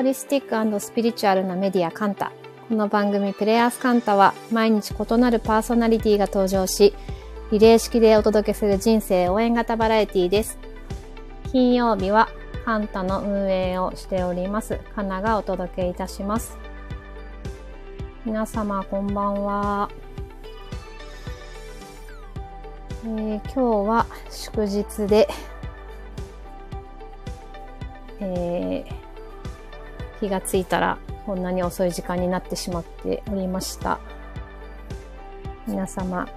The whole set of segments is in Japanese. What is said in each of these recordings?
ホリスティックスピリチュアルなメディアカンタ。この番組プレイヤースカンタは毎日異なるパーソナリティが登場し、リレー式でお届けする人生応援型バラエティです。金曜日はカンタの運営をしております。カナがお届けいたします。皆様こんばんは。えー、今日は祝日で、えー、気がついたらこんなに遅い時間になってしまっておりました。皆様、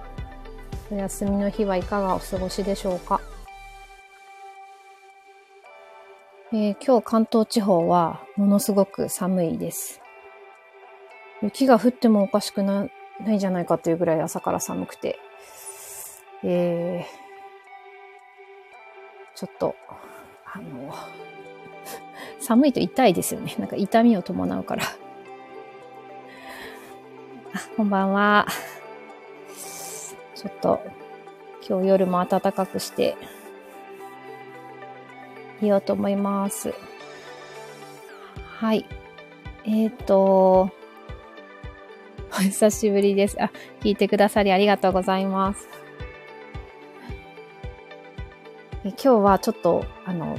お休みの日はいかがお過ごしでしょうか？えー、今日関東地方はものすごく寒いです。雪が降ってもおかしくないんじゃないかというぐらい朝から寒くて、えー、ちょっと、あの、寒いと痛いですよね。なんか痛みを伴うから。あ、こんばんは。ちょっと、今日夜も暖かくして、いようと思います。はい。えっ、ー、と、お久しぶりです。あ、聞いてくださりありがとうございます。え今日はちょっと、あの、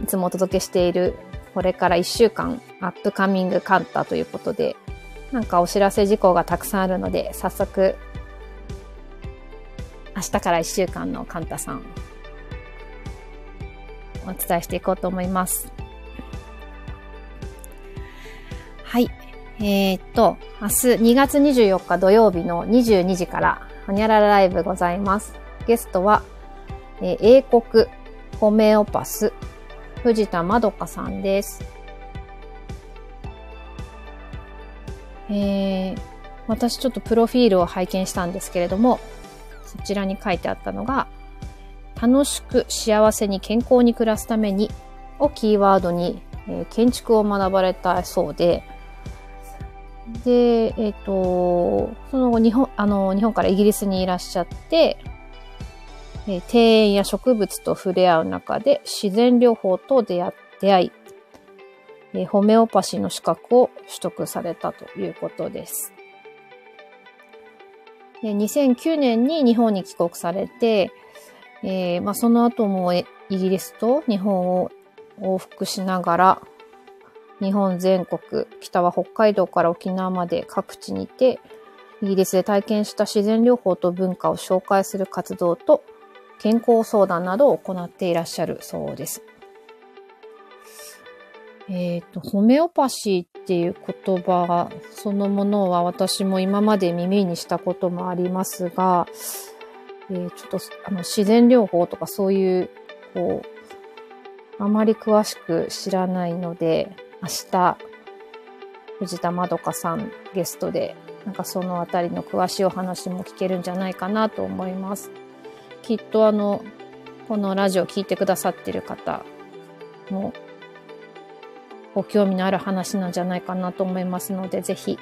いつもお届けしているこれから1週間アップカミングカンタということで、なんかお知らせ事項がたくさんあるので、早速、明日から1週間のカンタさん、お伝えしていこうと思います。はい。えー、っと、明日2月24日土曜日の22時から、ほにゃららライブございます。ゲストは、えー、英国ホメオパス藤田まどかさんです。えー、私ちょっとプロフィールを拝見したんですけれども、そちらに書いてあったのが、楽しく幸せに健康に暮らすためにをキーワードに、えー、建築を学ばれたそうで、で、えっ、ー、と、その後日本、あの、日本からイギリスにいらっしゃって、え、庭園や植物と触れ合う中で自然療法と出会出会い、え、ホメオパシーの資格を取得されたということです。で2009年に日本に帰国されて、えーまあ、その後もイギリスと日本を往復しながら、日本全国、北は北海道から沖縄まで各地にて、イギリスで体験した自然療法と文化を紹介する活動と健康相談などを行っていらっしゃるそうです。えっ、ー、と、ホメオパシーっていう言葉そのものは私も今まで耳にしたこともありますが、えー、ちょっとあの自然療法とかそういう、こう、あまり詳しく知らないので、明日、藤田まどかさんゲストで、なんかそのあたりの詳しいお話も聞けるんじゃないかなと思います。きっとあの、このラジオを聞いてくださってる方も、ご興味のある話なんじゃないかなと思いますので、ぜひ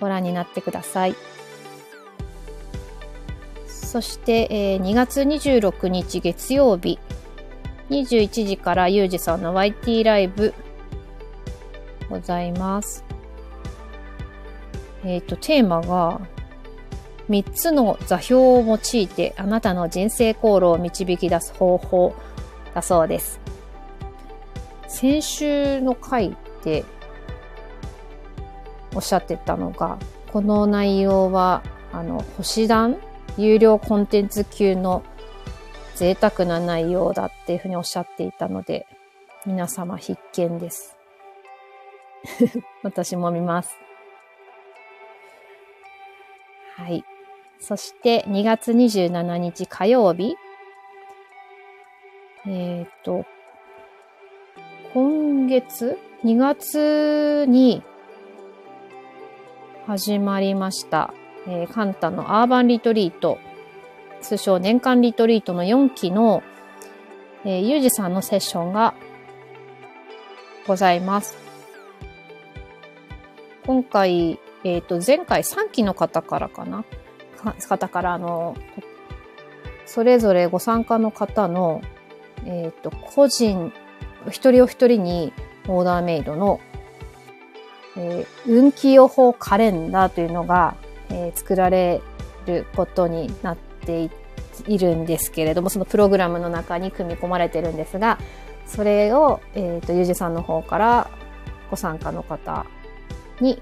ご覧になってください。そして、えー、2月26日月曜日、21時からゆうじさんの YT ライブございます。えっ、ー、と、テーマが、3つの座標を用いてあなたの人生航路を導き出す方法だそうです。先週の回でおっしゃってたのが、この内容は、あの、星団？有料コンテンツ級の贅沢な内容だっていうふうにおっしゃっていたので、皆様必見です。私も見ます。はい。そして2月27日火曜日。えっ、ー、と、今月 ?2 月に始まりました。えー、カンタのアーバンリトリート。通称年間リトリートの4期の、えー、ゆうじさんのセッションがございます。今回、えっ、ー、と、前回3期の方からかな。方から、あの、それぞれご参加の方の、えっ、ー、と、個人、一人お一人にオーダーメイドの、えー、運気予報カレンダーというのが、えー、作られることになっているんですけれども、そのプログラムの中に組み込まれてるんですが、それを、えっ、ー、と、ゆうじさんの方からご参加の方に、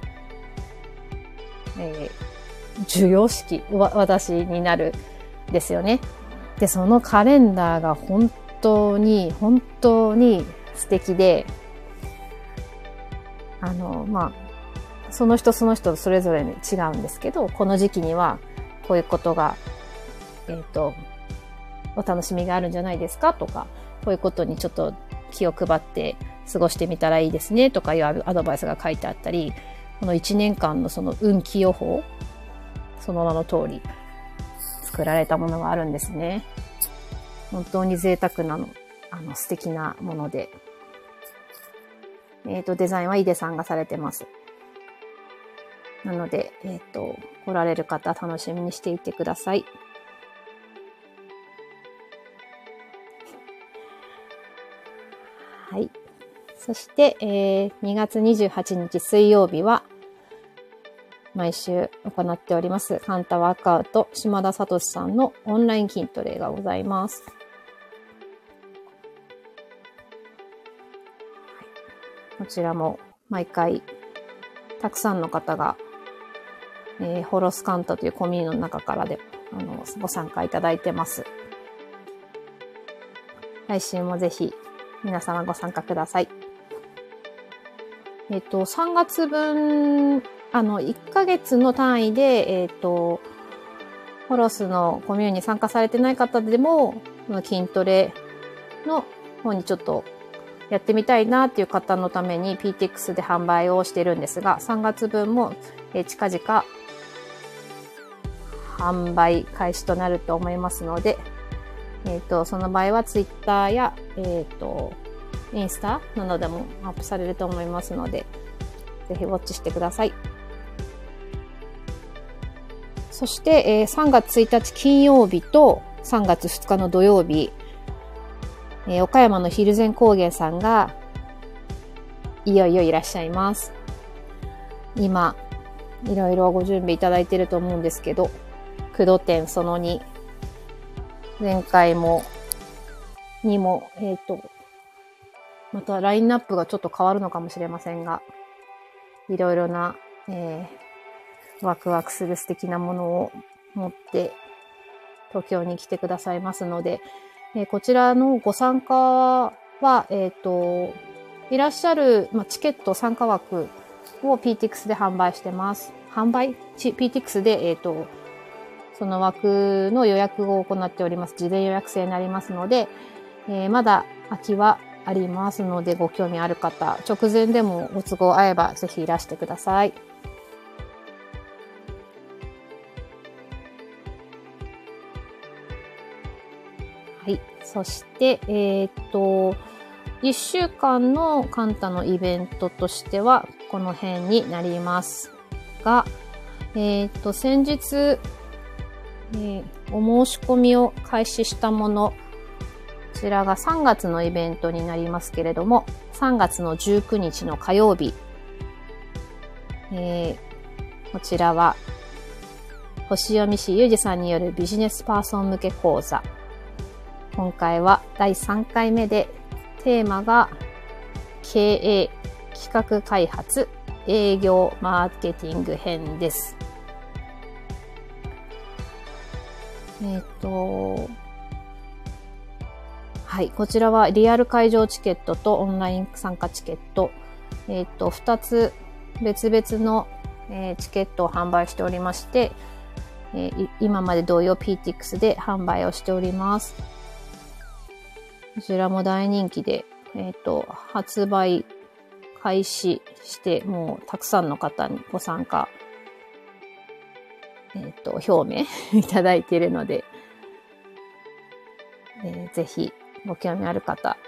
えー、授業式、私になるですよね。で、そのカレンダーが本当に、本当に素敵で、あの、まあ、その人その人それぞれに違うんですけど、この時期にはこういうことが、えっ、ー、と、お楽しみがあるんじゃないですか？とか、こういうことにちょっと気を配って過ごしてみたらいいですね？とかいうアドバイスが書いてあったり、この1年間のその運気予報、その名の通り、作られたものがあるんですね。本当に贅沢なの、あの、素敵なもので。えっ、ー、と、デザインはイデさんがされてます。なので、えっ、ー、と、来られる方楽しみにしていてください。はい。そして、えー、2月28日水曜日は、毎週行っております、カンタワークアウト、島田聡さんのオンライン筋トレがございます。こちらも毎回たくさんの方が、えー、ホロスカントというコミュニティの中からであのご参加いただいてます。来週もぜひ皆様ご参加ください。えっ、と、3月分、あの、1ヶ月の単位で、えっ、ー、と、ホロスのコミュニに参加されてない方でも、筋トレの方にちょっとやってみたいなっていう方のために PTX で販売をしてるんですが、3月分も、え近々販売開始となると思いますので、えっ、ー、と、その場合は Twitter や、えっ、ー、と、インスタなどでもアップされると思いますので、ぜひウォッチしてください。そして、えー、3月1日金曜日と3月2日の土曜日、えー、岡山の蒜山高原さんが、いよいよいらっしゃいます。今、いろいろご準備いただいてると思うんですけど、九度店その2、前回も、にも、えっ、ー、と、またラインナップがちょっと変わるのかもしれませんが、いろいろな、えー、ワクワクする素敵なものを持って東京に来てくださいますので、えー、こちらのご参加は、えっ、ー、と、いらっしゃる、ま、チケット参加枠を PTX で販売してます。販売 ?PTX で、えっ、ー、と、その枠の予約を行っております。事前予約制になりますので、えー、まだ空きはありますので、ご興味ある方、直前でもご都合合えばぜひいらしてください。はい。そして、えっ、と、1週間のカンタのイベントとしては、この辺になりますが、えっ、と、先日、えー、お申し込みを開始したもの、こちらが3月のイベントになりますけれども、3月の19日の火曜日、えー、こちらは、星読み師ゆうじさんによるビジネスパーソン向け講座。今回は第3回目で、テーマが、経営、企画開発、営業、マーケティング編です。えっ、ー、と、はい、こちらはリアル会場チケットとオンライン参加チケット、えっ、ー、と、2つ別々の、えー、チケットを販売しておりまして、えー、今まで同様 PTX で販売をしております。こちらも大人気で、えっ、と、発売開始して、もうたくさんの方にご参加、えっ、と、表明 いただいているので、えー、ぜひご興味ある方、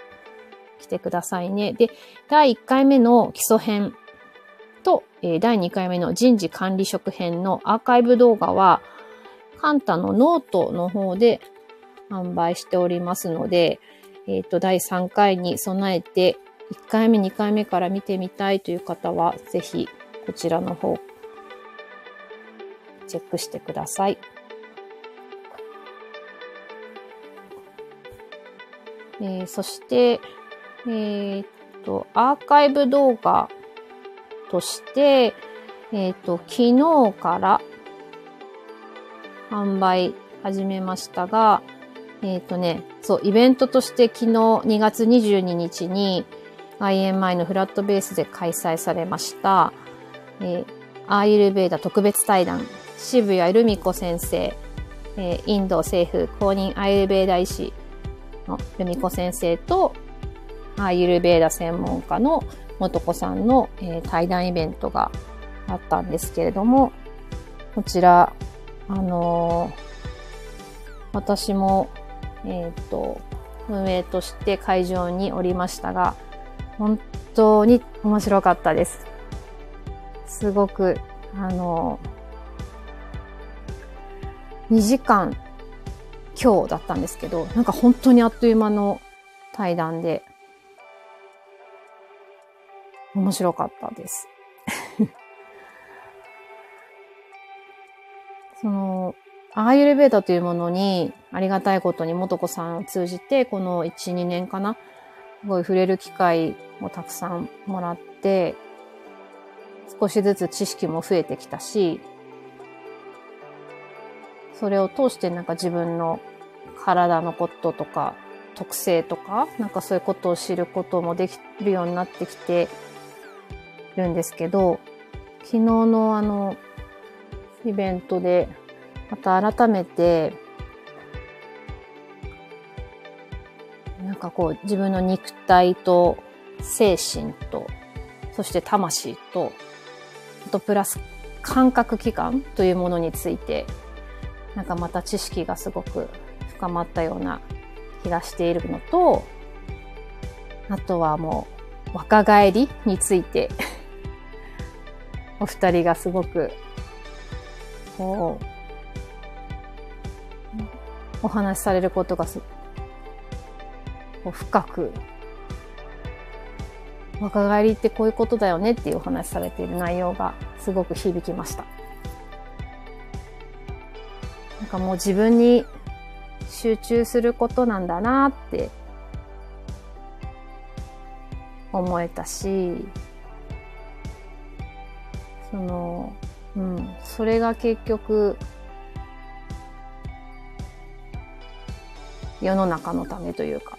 来てくださいね。で、第1回目の基礎編と、えー、第2回目の人事管理職編のアーカイブ動画は、カンタのノートの方で販売しておりますので、えっ、ー、と、第3回に備えて、1回目、2回目から見てみたいという方は、ぜひこちらの方、チェックしてください。えー、そして、えー、っと、アーカイブ動画として、えー、っと、昨日から販売始めましたが、えっ、とね、そう、イベントとして昨日2月22日に IMI のフラットベースで開催されました、えー、アーユルベーダ特別対談、渋谷ルミ子先生、えー、インド政府公認アーユルベーダ医師のルミ子先生と、アーユルベーダ専門家の元子さんの、えー、対談イベントがあったんですけれども、こちら、あのー、私も、えっ、ー、と、運営として会場におりましたが、本当に面白かったです。すごく、あの、2時間今日だったんですけど、なんか本当にあっという間の対談で、面白かったです。その、アーユルベーダというものに、ありがたいことに元子さんを通じて、この1、2年かな、すごい触れる機会をたくさんもらって、少しずつ知識も増えてきたし、それを通してなんか自分の体のこととか、特性とか、なんかそういうことを知ることもできるようになってきてるんですけど、昨日のあの、イベントで、また改めて、なんかこう自分の肉体と精神と、そして魂と、あとプラス感覚器官というものについて、なんかまた知識がすごく深まったような気がしているのと、あとはもう若返りについて お二人がすごく、こう、お話しされることがす深く若返りってこういうことだよねっていうお話しされている内容がすごく響きました。なんかもう自分に集中することなんだなって思えたし、その、うん、それが結局世の中のためというか、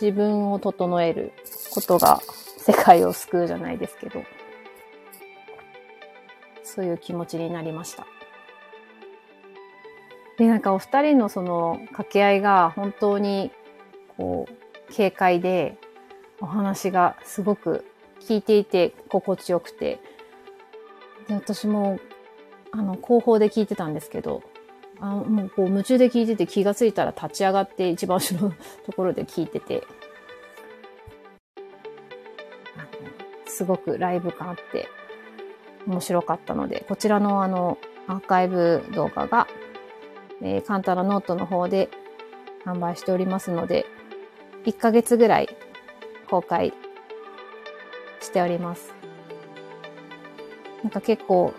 自分を整えることが世界を救うじゃないですけど、そういう気持ちになりました。で、なんかお二人のその掛け合いが本当にこう、軽快で、お話がすごく聞いていて心地よくて、で、私も、あの、後方で聞いてたんですけど、あもうこう夢中で聞いてて気がついたら立ち上がって一番後ろのところで聞いてて、すごくライブ感あって面白かったので、こちらのあのアーカイブ動画が、えー、カンタラノートの方で販売しておりますので、1ヶ月ぐらい公開しております。なんか結構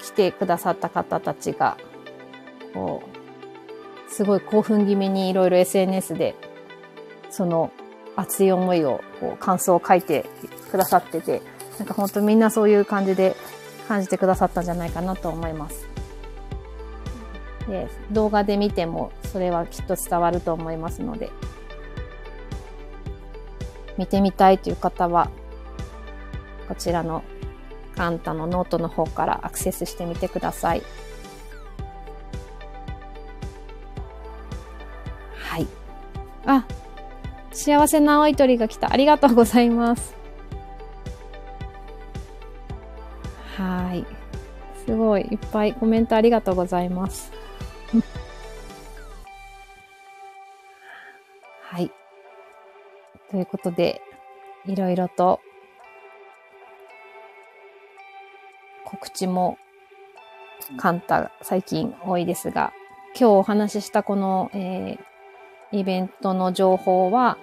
来てくださった方たちがこう、すごい興奮気味にいろいろ SNS で、その熱い思いを、こう、感想を書いてくださってて、なんか本当みんなそういう感じで感じてくださったんじゃないかなと思います。で、動画で見てもそれはきっと伝わると思いますので、見てみたいという方は、こちらのカンタのノートの方からアクセスしてみてください。あ、幸せな青い鳥が来た。ありがとうございます。はい。すごい、いっぱいコメントありがとうございます。はい。ということで、いろいろと告知も簡単、最近多いですが、今日お話ししたこの、えーイベントの情報は、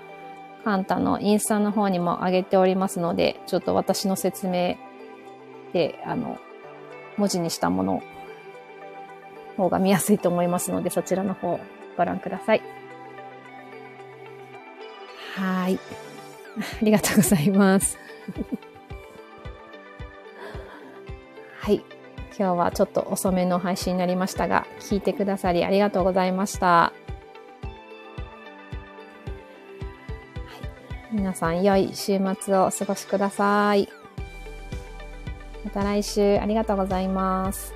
ハンタのインスタの方にも上げておりますので、ちょっと私の説明で、あの、文字にしたもの方が見やすいと思いますので、そちらの方ご覧ください。はい。ありがとうございます。はい。今日はちょっと遅めの配信になりましたが、聞いてくださりありがとうございました。皆さん、良い週末をお過ごしください。また来週ありがとうございます。